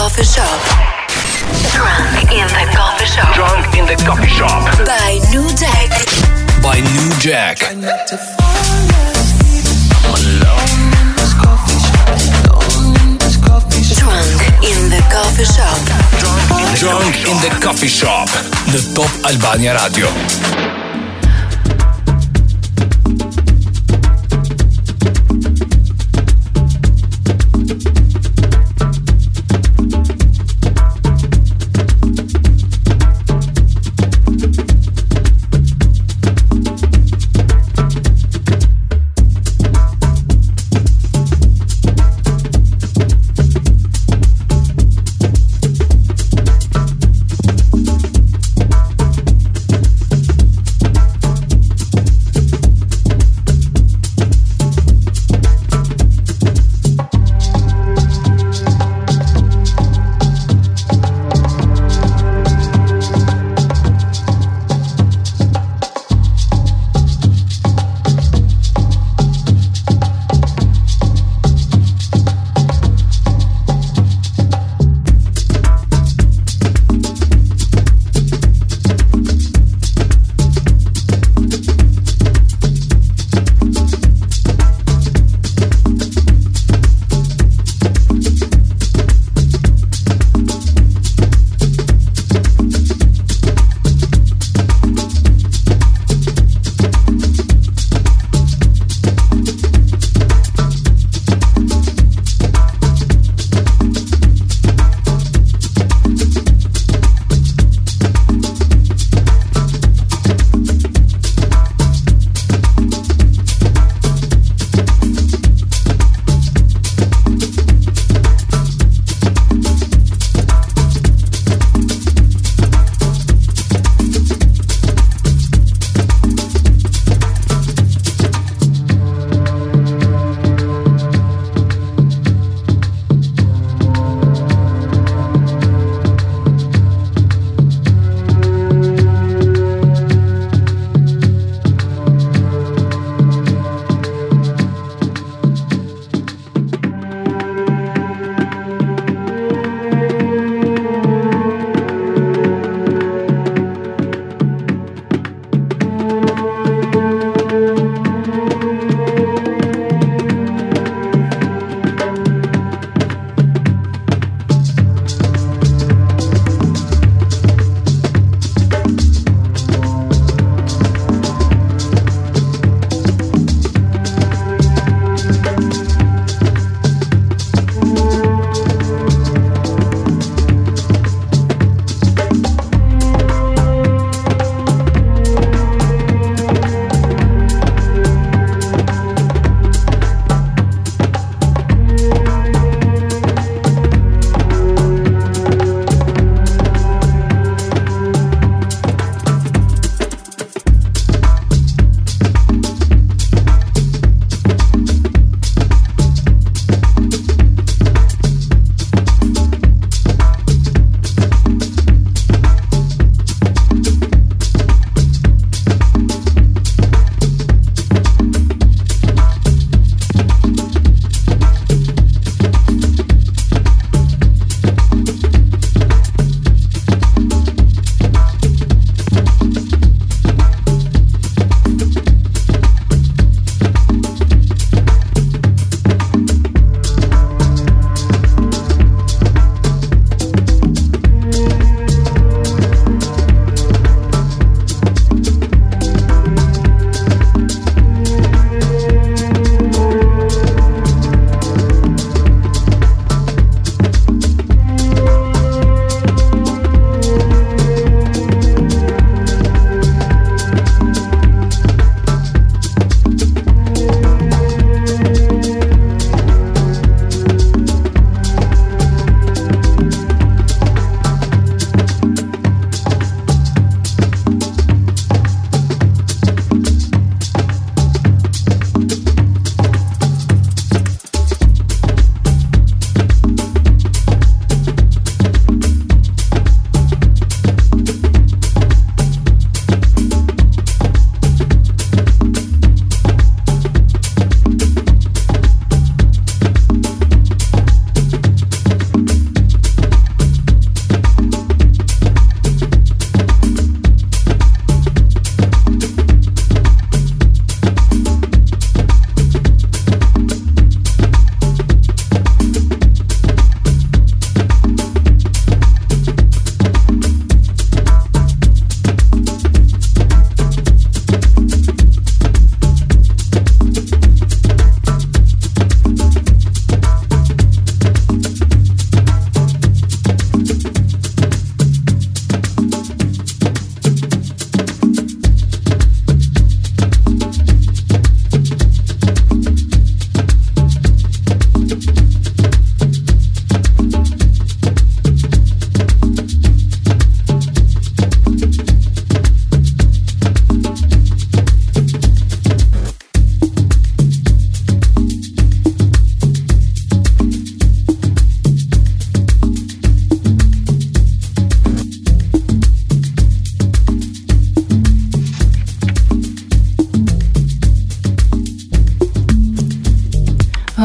coffee shop. Drunk in the coffee shop. Drunk in the coffee shop. By New Jack. By New Jack. Drunk in the coffee shop. Drunk in the coffee shop. Në Top Albania Radio.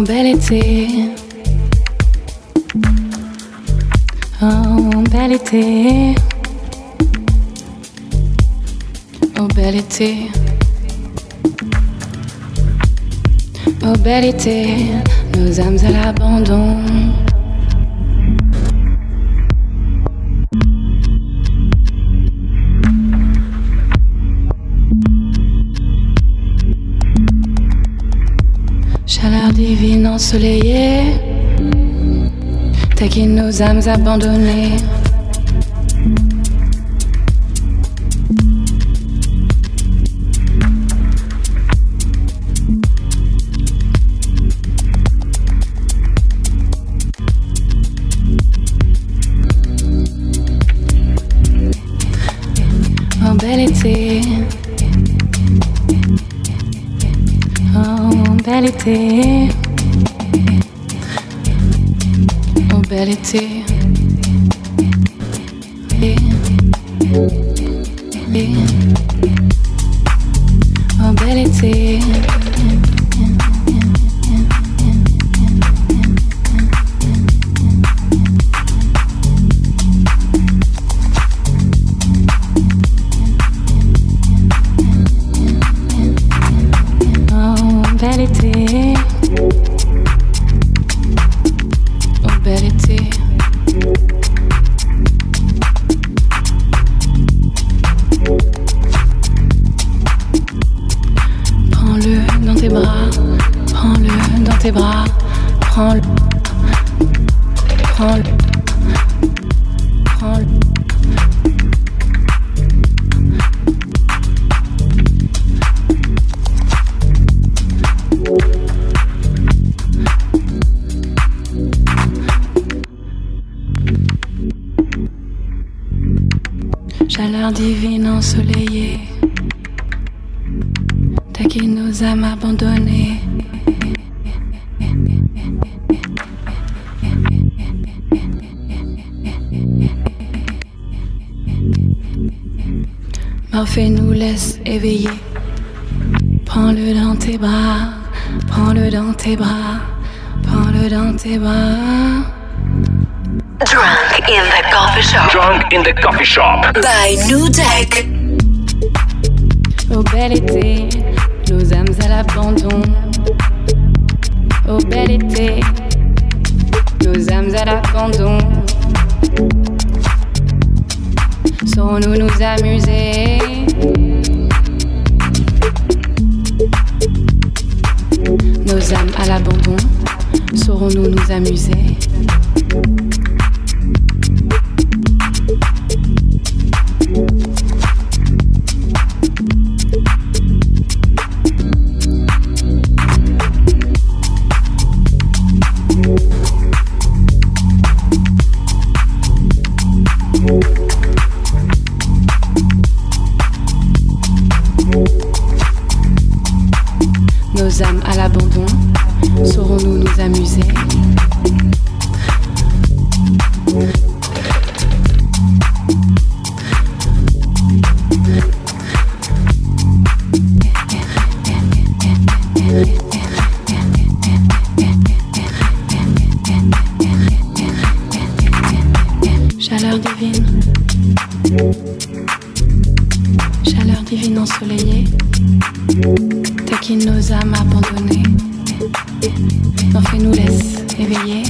Oh bel été. Oh bel été. Oh bel été. Oh bel été, nos âmes à l'abandon. Divine ensoleillée, taquine nos âmes abandonnées. Oh été. Bel été. Oh bel été. Et- et- Chaleur divine ensoleillée, taquine nos âmes abandonnées. Morphée nous laisse éveiller. Prends-le dans tes bras, prends-le dans tes bras, prends-le dans tes bras. Drunk in the coffee shop. Drunk in the coffee shop. By New Tech. Au bel été, nos âmes à l'abandon. Au bel été, nos âmes à l'abandon. Saurons-nous nous amuser. Nos âmes à l'abandon, saurons-nous nous amuser Chaleur divine. Chaleur divine ensoleillée. Taquine nos âmes abandonnées. Morphée nous laisse éveiller.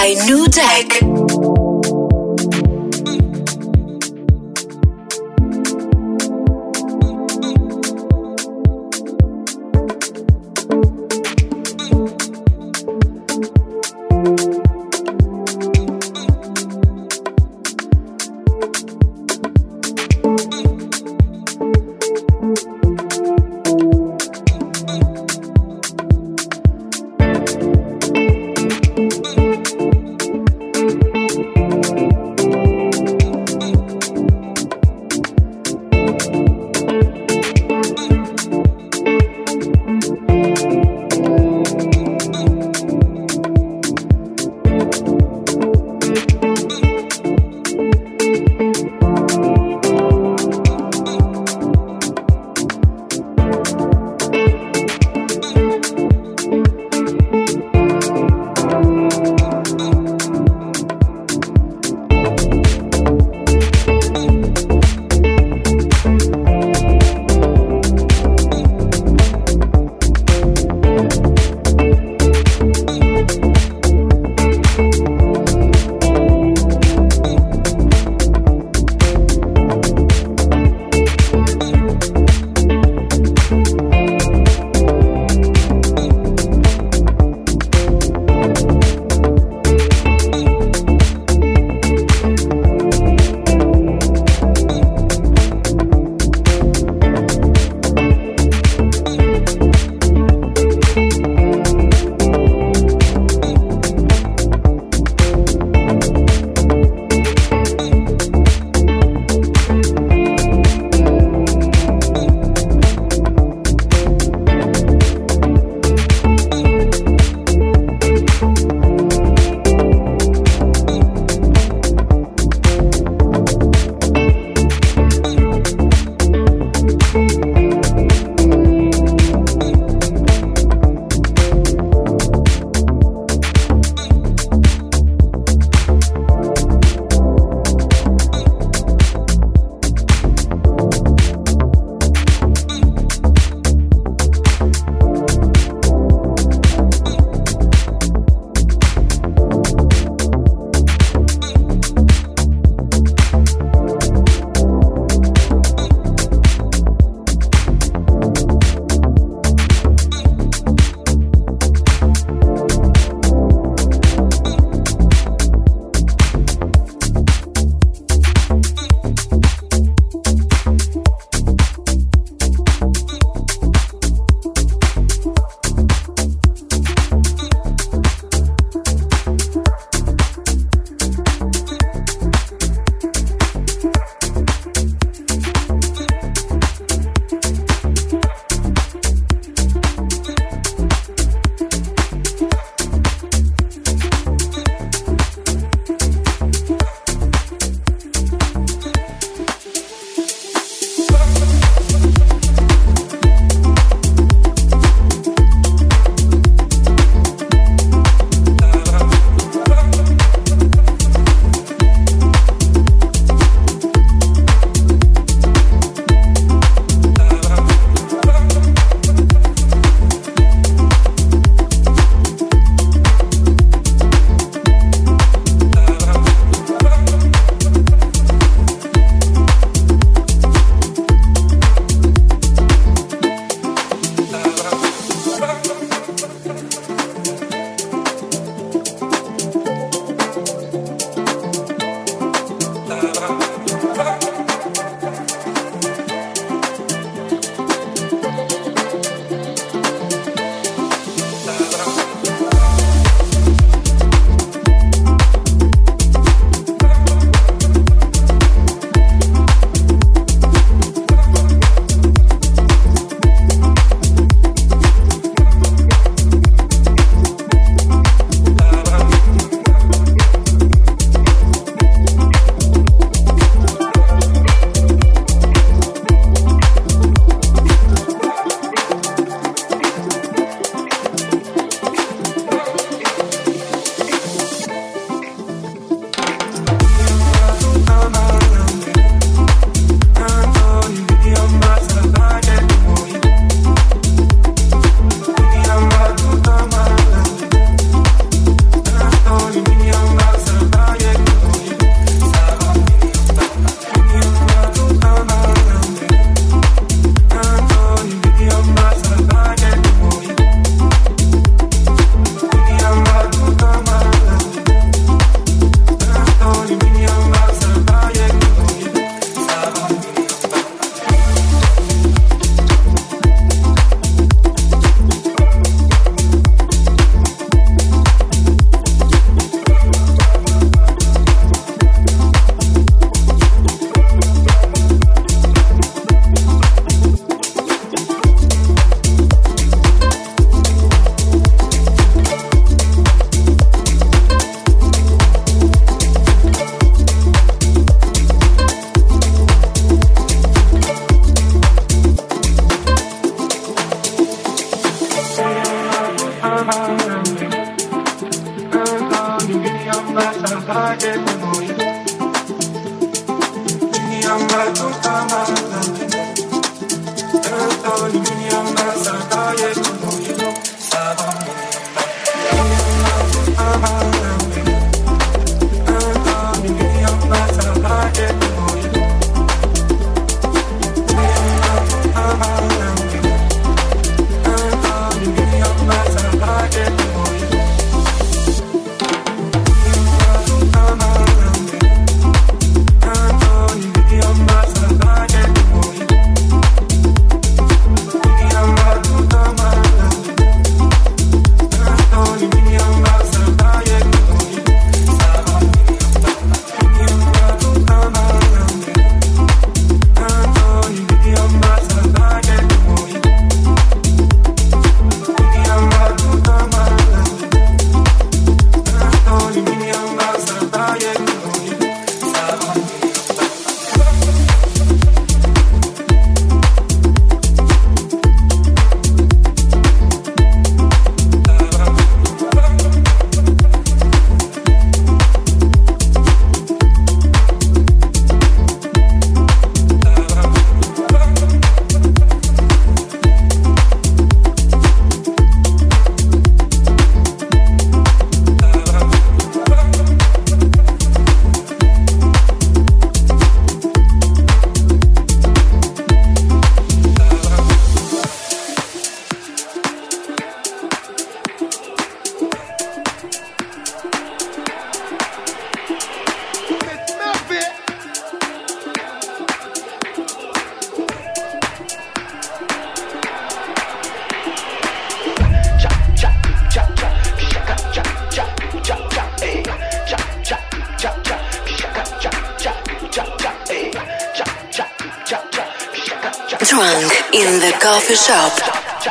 By New Tech.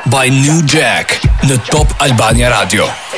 By New Jack në Top Albania Radio.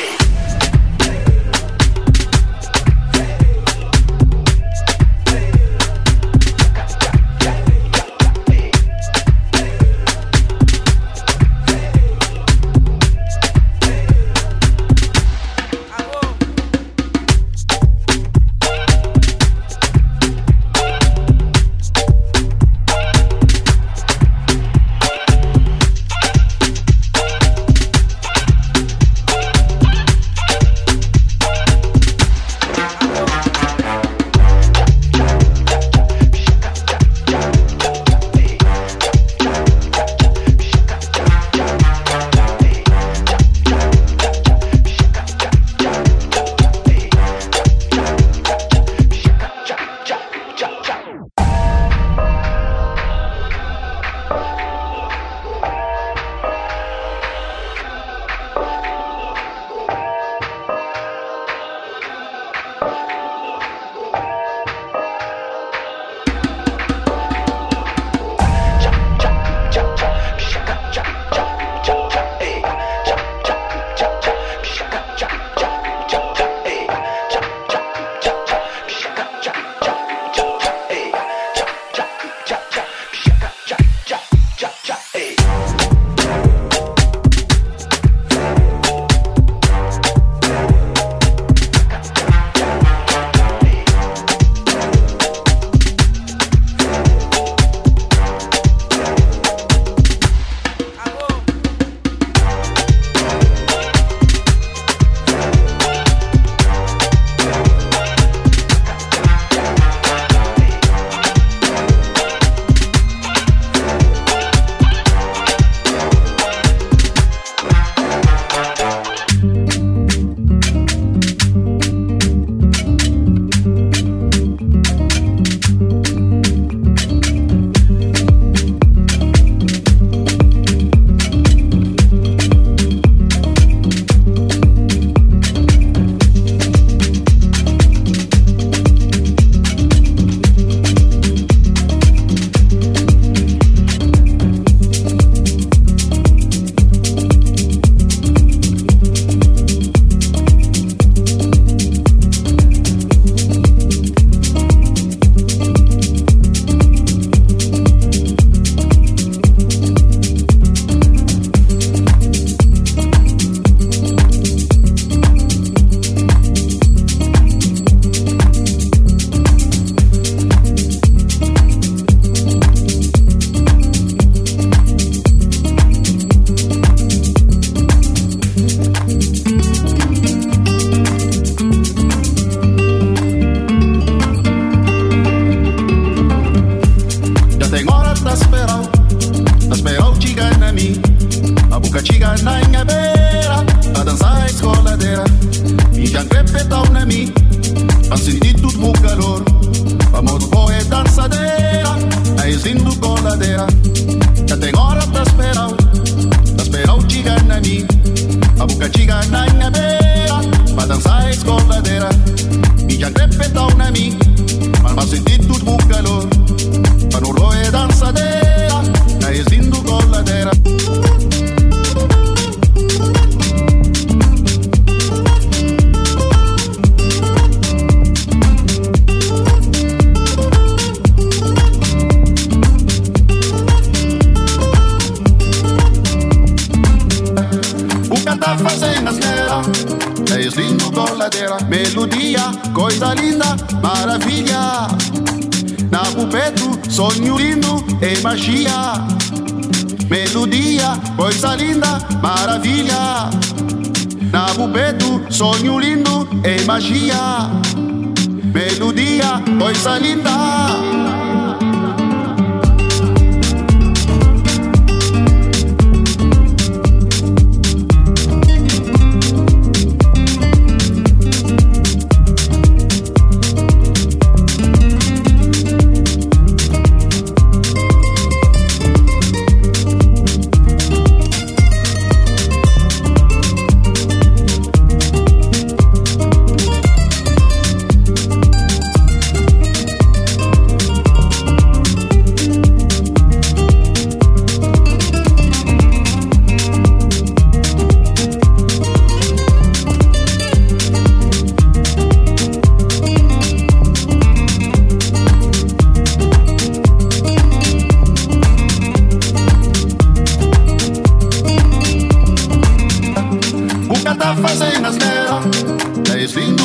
petal na mim, pra sentir tudo o calor. Amor bom é dançadeira, naizinho coladeira. Já tem hora pra esperar, pra esperar o tiga na. A boca tiga na minha beira, pra dançar é Me E já tem na mim, mas senti sentir tudo o calor. Para o é dançadeira, naizinho coladeira. Melodia, coisa linda, maravilha. Na pupeto, sonho lindo e magia. Melodia, coisa linda, maravilha. Na pupeto, sonho lindo e magia. Melodia, coisa linda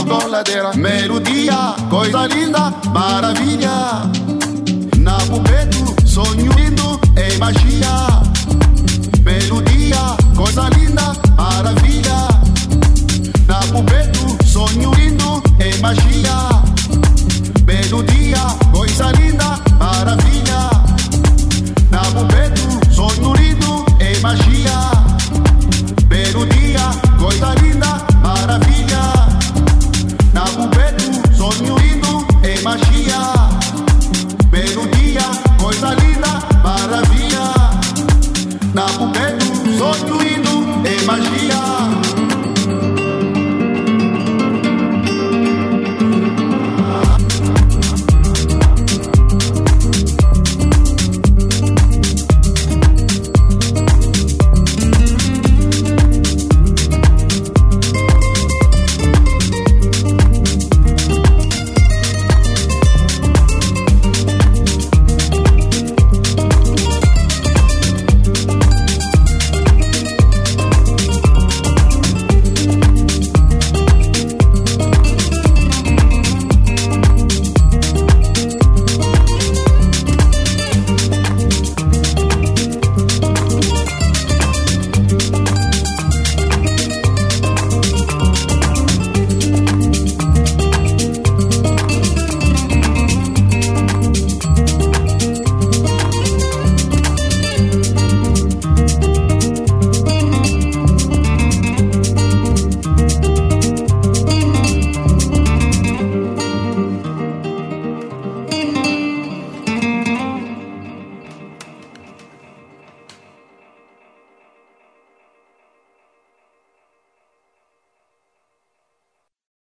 coladeira Melodia, coisa linda, maravilha Na pupeto, sonho lindo e magia. Melodia, coisa linda, maravilha Na pupeto, sonho lindo e magia